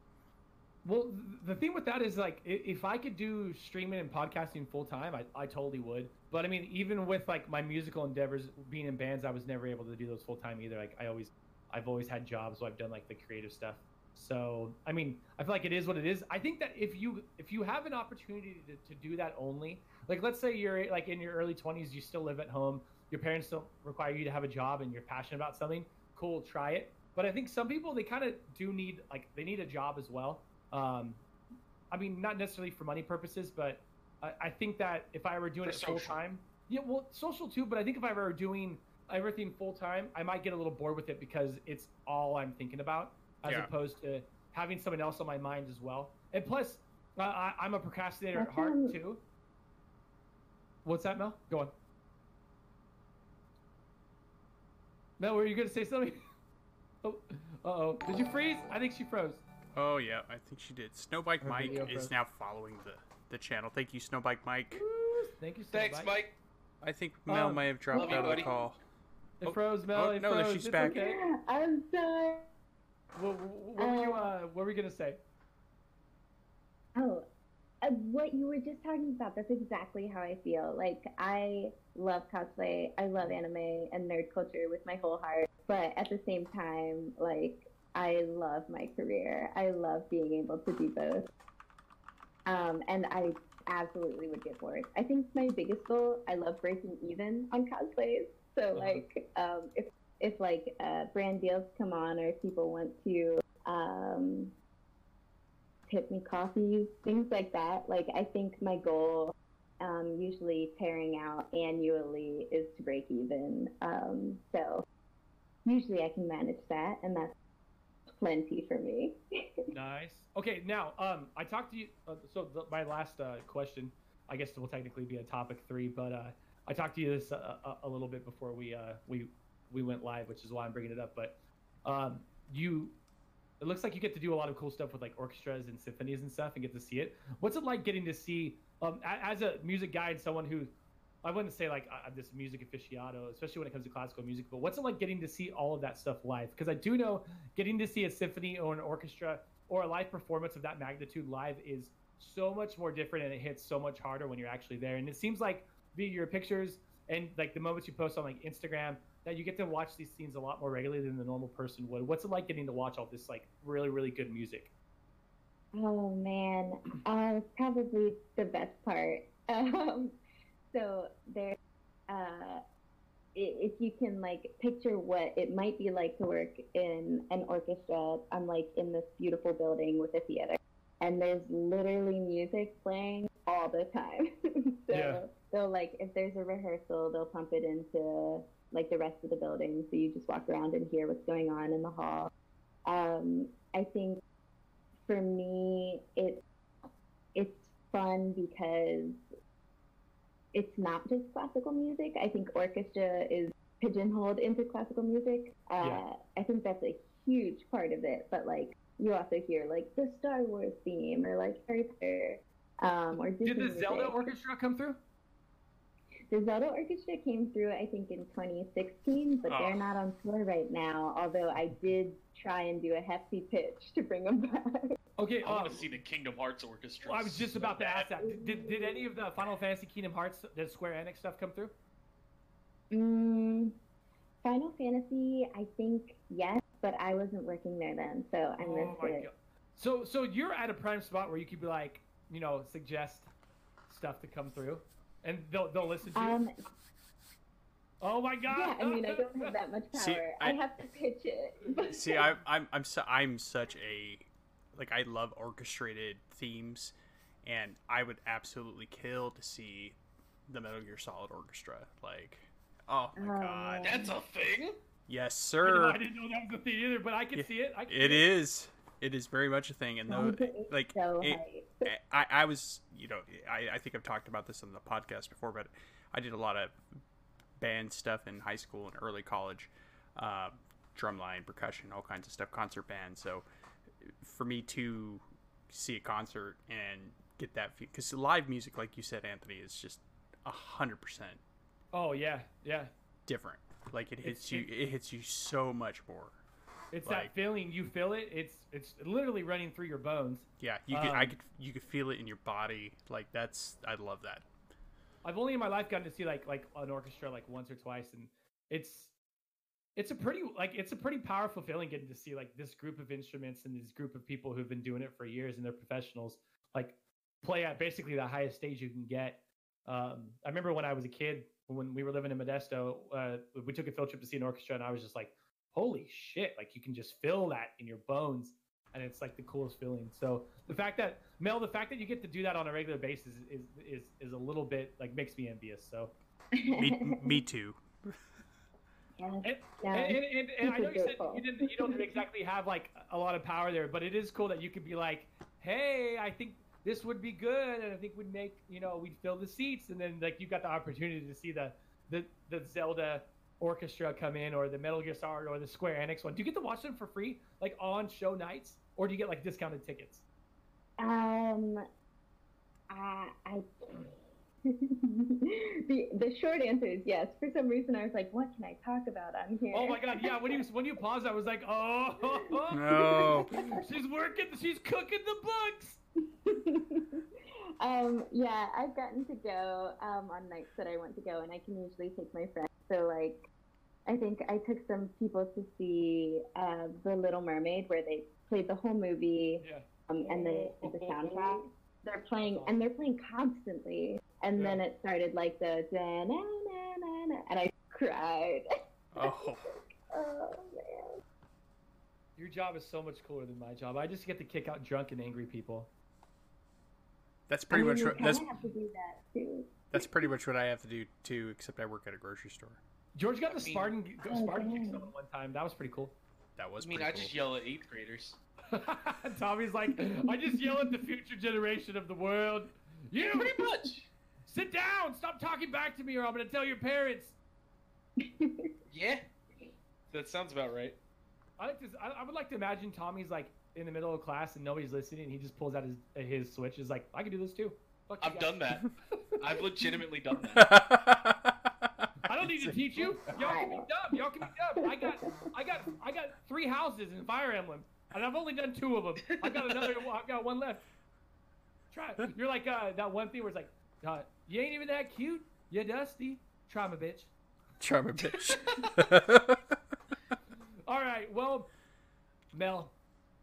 Well, the thing with that is like, if I could do streaming and podcasting full time, I, I totally would. But I mean, even with like my musical endeavors, being in bands, I was never able to do those full time either. Like I always, I've always had jobs, so I've done like the creative stuff. So I mean, I feel like it is what it is. I think that if you if you have an opportunity to, to do that only, like let's say you're like in your early twenties, you still live at home, your parents don't require you to have a job, and you're passionate about something, cool, try it. But I think some people they kind of do need like they need a job as well. Um, I mean, not necessarily for money purposes, but I, I think that if I were doing
For
it full time, yeah, well, social too. But I think if I were doing everything full time, I might get a little bored with it because it's all I'm thinking about, as
Yeah.
opposed to having someone else on my mind as well. And plus, uh, I, I'm a procrastinator at heart too. What's that, Mel? Go on. Mel, were you going to say something? oh, uh oh. Did you freeze? I think she froze.
Oh yeah, I think she did. Snowbike
Her
Mike is
froze.
now following the the channel. Thank you, Snowbike Mike.
Thank you so
Thanks. Mike.
I think Mel
Um,
may have dropped
love you,
out of the call.
It
Oh,
froze, Mel.
oh,
it
no,
froze.
she's
it's
back.
Okay.
I'm sorry.
What, what, were you? Uh, what were you gonna say?
Oh, uh, what you were just talking about, that's exactly how I feel. Like, I love cosplay, I love anime and nerd culture with my whole heart. But at the same time, like, I love my career. I love being able to do both. Um, and I absolutely would get bored. I think my biggest goal, I love breaking even on cosplays. So,
Uh-huh.
like, um, if, if like uh, brand deals come on or if people want to um, tip me coffees, things like that. Like I think my goal, um, usually pairing out annually, is to break even. Um, so usually I can manage that, and that's plenty for me.
Nice. Okay, now, um, I talked to you. Uh, so the, my last uh, question, I guess, will technically be a topic three, but uh, I talked to you this uh, a, a little bit before we uh, we we went live, which is why I'm bringing it up. But um, you, it looks like you get to do a lot of cool stuff with like orchestras and symphonies and stuff, and get to see it. What's it like getting to see, um, as a music guy and someone who I wouldn't say like I'm this music aficionado, especially when it comes to classical music. But what's it like getting to see all of that stuff live? Because I do know getting to see a symphony or an orchestra or a live performance of that magnitude live is so much more different, and it hits so much harder when you're actually there. And it seems like via your pictures and like the moments you post on like Instagram that you get to watch these scenes a lot more regularly than the normal person would. What's it like getting to watch all this like really really good music?
Oh man, uh, probably the best part. Um, so there, uh, if you can like picture what it might be like to work in an orchestra, I'm like in this beautiful building with a theater, and there's literally music playing all the time. so
Yeah.
they'll like if there's a rehearsal, they'll pump it into like the rest of the building, so you just walk around and hear what's going on in the hall. Um, I think for me, it's it's fun because it's not just classical music. I think orchestra is pigeonholed into classical music. Uh,
Yeah.
I think that's a huge part of it. But like you also hear like the Star Wars theme or like Harry Potter. Um, or Disney
Did the Zelda orchestra come through?
The Zelda Orchestra came through, I think, in 2016, but
Oh.
they're not on tour right now. Although I did try and do a hefty pitch to bring them back.
Okay,
I want
um,
to see the Kingdom Hearts Orchestra.
Well, I was just
so
about to ask that. Did, did any of the Final Fantasy Kingdom Hearts, the Square Enix stuff come through?
Mm, Final Fantasy, I think yes, but I wasn't working there then, so I missed it.
So, so you're at a prime spot where you could be like, you know, suggest stuff to come through, and they'll they'll listen to you.
Um,
oh my god!
yeah, I mean, I don't have that much power.
See,
I,
I-
have to pitch it.
See, I, I'm I'm su- I'm such a like I love orchestrated themes, and I would absolutely kill to see the Metal Gear Solid Orchestra. Like, oh my
Oh,
god.
That's a thing.
yes,
I, know,
sir.
I didn't know that was a thing either, but I can
Yeah,
see it. I can
It
see
is. It is very much a thing, and though, like,
so
it. I, I was, you know, I, I think I've talked about this on the podcast before, but I did a lot of band stuff in high school and early college, uh, drumline, percussion, all kinds of stuff, concert band. So for me to see a concert and get that, because live music, like you said, Anthony, is just a hundred percent
Oh yeah, yeah.
different. Like it hits
It's-
you, it hits you so much more.
It's
Like-
that feeling. You feel it. It's it's literally running through your bones.
Yeah, you could, I
Um,
could, you could feel it in your body. Like that's, I love that.
I've only in my life gotten to see like like an orchestra like once or twice, and it's it's a pretty like it's a pretty powerful feeling getting to see like this group of instruments and this group of people who've been doing it for years and they're professionals like play at basically the highest stage you can get. Um, I remember when I was a kid when we were living in Modesto, uh, we took a field trip to see an orchestra, and I was just like, "Holy shit!" Like you can just feel that in your bones, and it's like the coolest feeling. So the fact that Mel, the fact that you get to do that on a regular basis is is is a little bit like makes me envious. So
Me, me too.
Yes,
and,
yeah.
and, and, and, and I know you said you didn't you don't exactly have like a lot of power there, but it is cool that you could be like, hey, I think this would be good, and I think we'd make you know we'd fill the seats, and then like you got the opportunity to see the the the Zelda orchestra come in, or the Metal Gear Solid, or the Square Enix one. Do you get to watch them for free, like on show nights, or do you get like discounted tickets?
Um, I, I the the short answer is yes. For some reason, I was like, "What can I talk about on here?"
Oh my god, yeah. When you when you paused, I was like, oh,
No.
she's working, she's cooking the books.
um, yeah, I've gotten to go um, on nights that I want to go, and I can usually take my friends. So like, I think I took some people to see uh, The Little Mermaid, where they played the whole movie,
Yeah.
um, and they the soundtrack. They're playing, and they're playing constantly. And then it started like the da na na na na, and I cried.
Oh,
oh man.
Your job is so much cooler than my job. I just get to kick out drunk and angry people.
that's pretty
I mean,
much what that's
have to do that too.
that's pretty much what I have to do too. Except I work at a grocery store.
George got the
mean-
Spartan
Oh,
Spartan kick
dang.
someone one time. That was pretty cool.
That was
I mean,
pretty
I
cool.
just yell at eighth graders.
Tommy's like, I just yell at the future generation of the world. You
Pretty much.
sit down. Stop talking back to me, or I'm gonna tell your parents.
Yeah. That sounds about right.
I like to. I, I would like to imagine Tommy's like in the middle of class and nobody's listening, and he just pulls out his his switch. Is like, I can do this too. Fuck
I've
guys."
done that. I've legitimately done that.
Need to teach you. Y'all can be dumb. Y'all can be dumb. I got, I got, I got three houses in Fire Emblem, and I've only done two of them. I've got another. I've got one left. Try. You're like uh, that one thing where it's like, uh, you ain't even that cute. You dusty. Try my bitch.
Try my bitch.
All right. Well, Mel,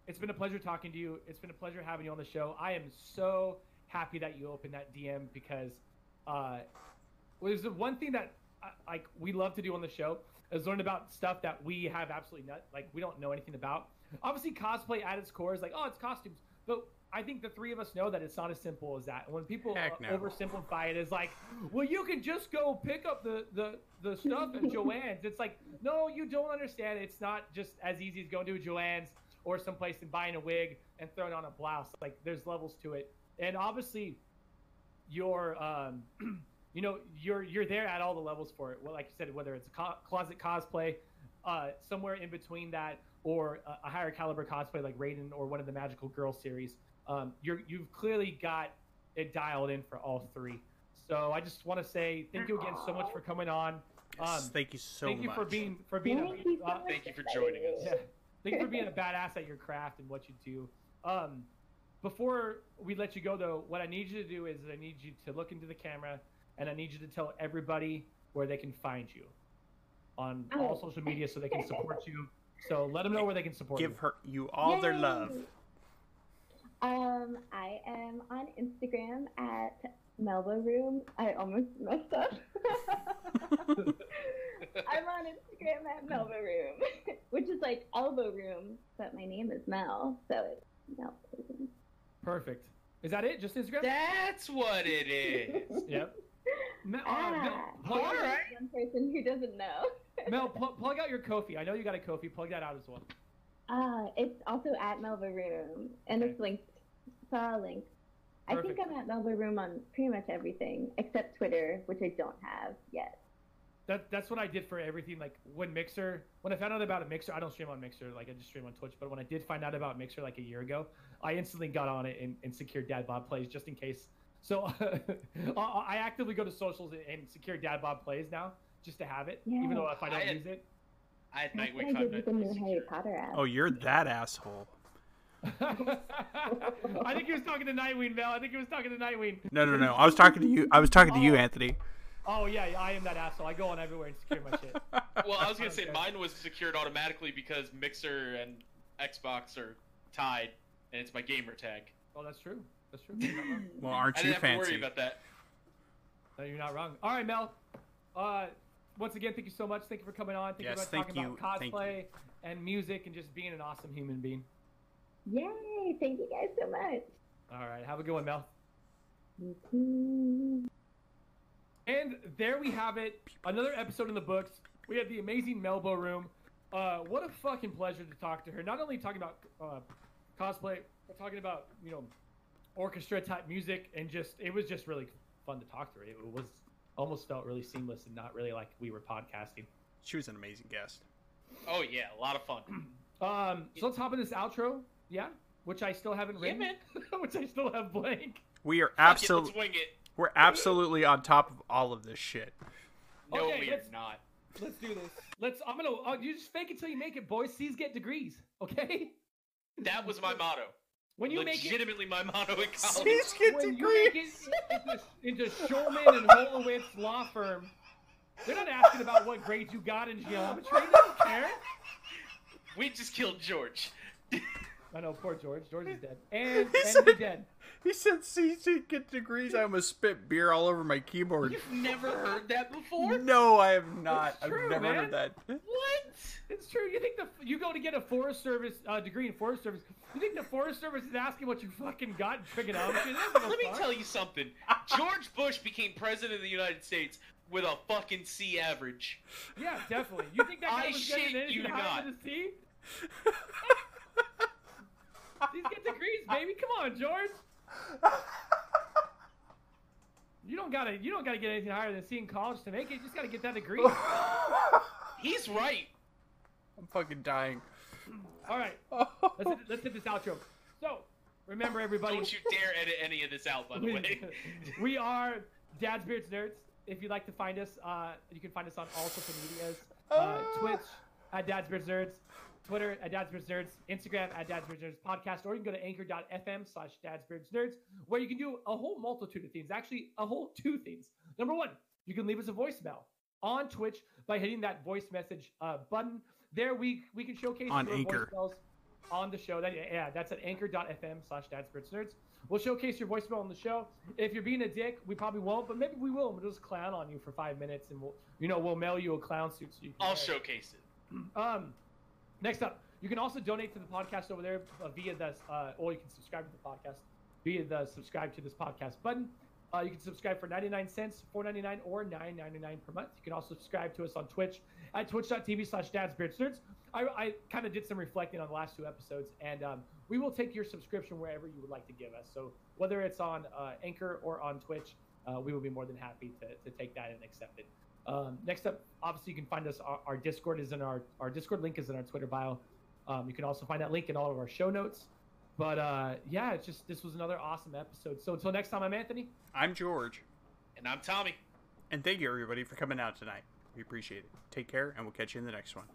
it's been a pleasure talking to you. It's been a pleasure having you on the show. I am so happy that you opened that DM because uh, was the one thing that like we love to do on the show is learn about stuff that we have absolutely not like we don't know anything about. Obviously, cosplay at its core is like oh, it's costumes, but I think the three of us know that it's not as simple as that. And when people uh,
no.
oversimplify it, is like, well, you can just go pick up the the the stuff at Joann's. It's like, no, you don't understand. It's not just as easy as going to a Joann's or someplace and buying a wig and throwing on a blouse. Like there's levels to it. And obviously, you're um, you know you're you're there at all the levels for it. Well, like you said, whether it's a co- closet cosplay, uh, somewhere in between that, or a, a higher caliber cosplay like Raiden or one of the Magical Girl series. Um, you're you've clearly got it dialed in for all three. So I just want to say thank you again so much for coming on. Um,
Yes, thank you so
thank you
much.
for being for being
Thank you
a,
so
uh,
Thank you for joining us.
yeah. Thank you for being a badass at your craft and what you do. Um, before we let you go, though, what I need you to do is I need you to look into the camera and I need you to tell everybody where they can find you on all
Oh.
social media so they can support you. So let them know where they can support
Give
you.
Give her you all their love.
Um, I am on Instagram at Melba Room. I almost messed up. I'm on Instagram at Melba Room, which is like elbow room, but my name is Mel, so it's Mel. Room.
Perfect. Is that it? Just Instagram?
That's what it is.
Yep. Mel, uh,
Ah,
Mel, plug,
all right.
One person who doesn't know.
Mel pl- plug out your Ko-fi. I know you got a Ko-fi. Plug that out as well.
Uh, it's also at Melba Room, and it's linked. It's all linked. I think I'm at Melba Room on pretty much everything except Twitter, which I don't have yet.
That that's what I did for everything. Like when Mixer, when I found out about a Mixer, I don't stream on Mixer. Like I just stream on Twitch. But when I did find out about Mixer like a year ago, I instantly got on it and, and secured Dad Bob plays just in case. So I I actively go to socials and, and secure Dad Bob plays now just to have it, even though if I don't
I had-
use it.
I had Nightwing
I
Five
did the new Harry Potter app.
Oh, you're that asshole.
I think he was talking to Nightwing, Mel. I think he was talking to Nightwing.
No, no, no. I was talking to you. I was talking to you,
Oh.
Anthony.
Oh yeah, yeah, I am that asshole. I go on everywhere and secure my shit.
Well, I was gonna say mine was secured automatically because Mixer and Xbox are tied, and it's my gamer tag.
Oh, that's true. That's true. You're not.
Well,
I
aren't you
didn't have to worry
fancy?
about that.
No, you're not wrong. All right, Mel. Uh, once again, thank you so much. Thank you for coming on. Thank
Yes,
you for
thank
talking
you.
about cosplay and music and just being an awesome human being.
Yay! Thank you guys so much.
All right, have a good one, Mel.
You too.
And there we have it. Another episode in the books. We had the amazing Melbo Room. Uh, what a fucking pleasure to talk to her. Not only talking about uh, cosplay, but talking about you know orchestra type music, and just it was just really fun to talk to her. It was almost felt really seamless and not really like we were podcasting.
She was an amazing guest.
Oh yeah, a lot of fun.
Um, so let's hop in this outro. Yeah, which I still haven't
Yeah,
written.
man.
which I still have blank.
We are absolutely
let's it.
we're absolutely on top of all of this shit.
No,
Okay,
we are not.
Let's do this. Let's. I'm gonna. Uh, you just fake it till you make it, boys. C's get degrees. Okay.
That was my motto.
When you make it.
Legitimately my motto in college.
Please
when you
degrees.
make it into, into Schulman and Holowitz law firm, they're not asking about what grades you got in geometry. They don't care.
We just killed George.
I know, poor George. George is dead, and and
said-
he's dead.
He said CC get degrees. I almost spit beer all over my keyboard.
You've never heard that before?
No, I have not.
It's
I've never
man.
heard that.
What?
It's true. You think the you go to get a Forest Service uh, degree in Forest Service? You think the Forest Service is asking what you fucking got in trigonometry? They don't give a
Let me
fuck.
tell you something. George Bush became president of the United States with a fucking C average.
Yeah, definitely. You think that guy
I
was getting
shit
anything
you
higher
not.
than a C? These get degrees, baby. Come on, George. You don't gotta you don't gotta get anything higher than C in college to make it. You just gotta get that degree.
He's right.
I'm fucking dying.
All right, let's hit, let's hit this outro. So remember, everybody,
Don't you dare edit any of this out, by the way.
we are Dad's Beards Nerds. If you'd like to find us, uh, you can find us on all social medias. Uh, Twitch at Dad's Beards Nerds, Twitter at Dad's Nerds, Instagram at Dad's Nerds Podcast, or you can go to anchor.fm slash Dad's Nerds, where you can do a whole multitude of things. Actually, a whole two things. Number one, you can leave us a voicemail on Twitch by hitting that voice message uh, button. There, we we can showcase
On
your
Anchor.
voicemails on the show. That yeah, that's at anchor.fm slash Dad's Nerds. We'll showcase your voicemail on the show. If you're being a dick, we probably won't, but maybe we will. We'll just clown on you for five minutes, and we'll, you know, we'll mail you a clown suit so you can.
I'll
wear it.
showcase it.
Um, next up, you can also donate to the podcast over there uh, via the, uh, or you can subscribe to the podcast via the subscribe to this podcast button. Uh, you can subscribe for 99 cents, 4.99, or 9.99 per month. You can also subscribe to us on Twitch at twitch.tv slash dadsbeardsnerds. I, I kind of did some reflecting on the last two episodes, and um, we will take your subscription wherever you would like to give us. So whether it's on uh, Anchor or on Twitch, uh, we will be more than happy to, to take that and accept it. Um, next up, obviously, you can find us. Our, our Discord is in our our Discord link is in our Twitter bio. Um, you can also find that link in all of our show notes. But uh, yeah, it's just this was another awesome episode. So until next time, I'm Anthony.
I'm George,
And I'm Tommy.
and thank you everybody for coming out tonight. We appreciate it. Take care, and we'll catch you in the next one.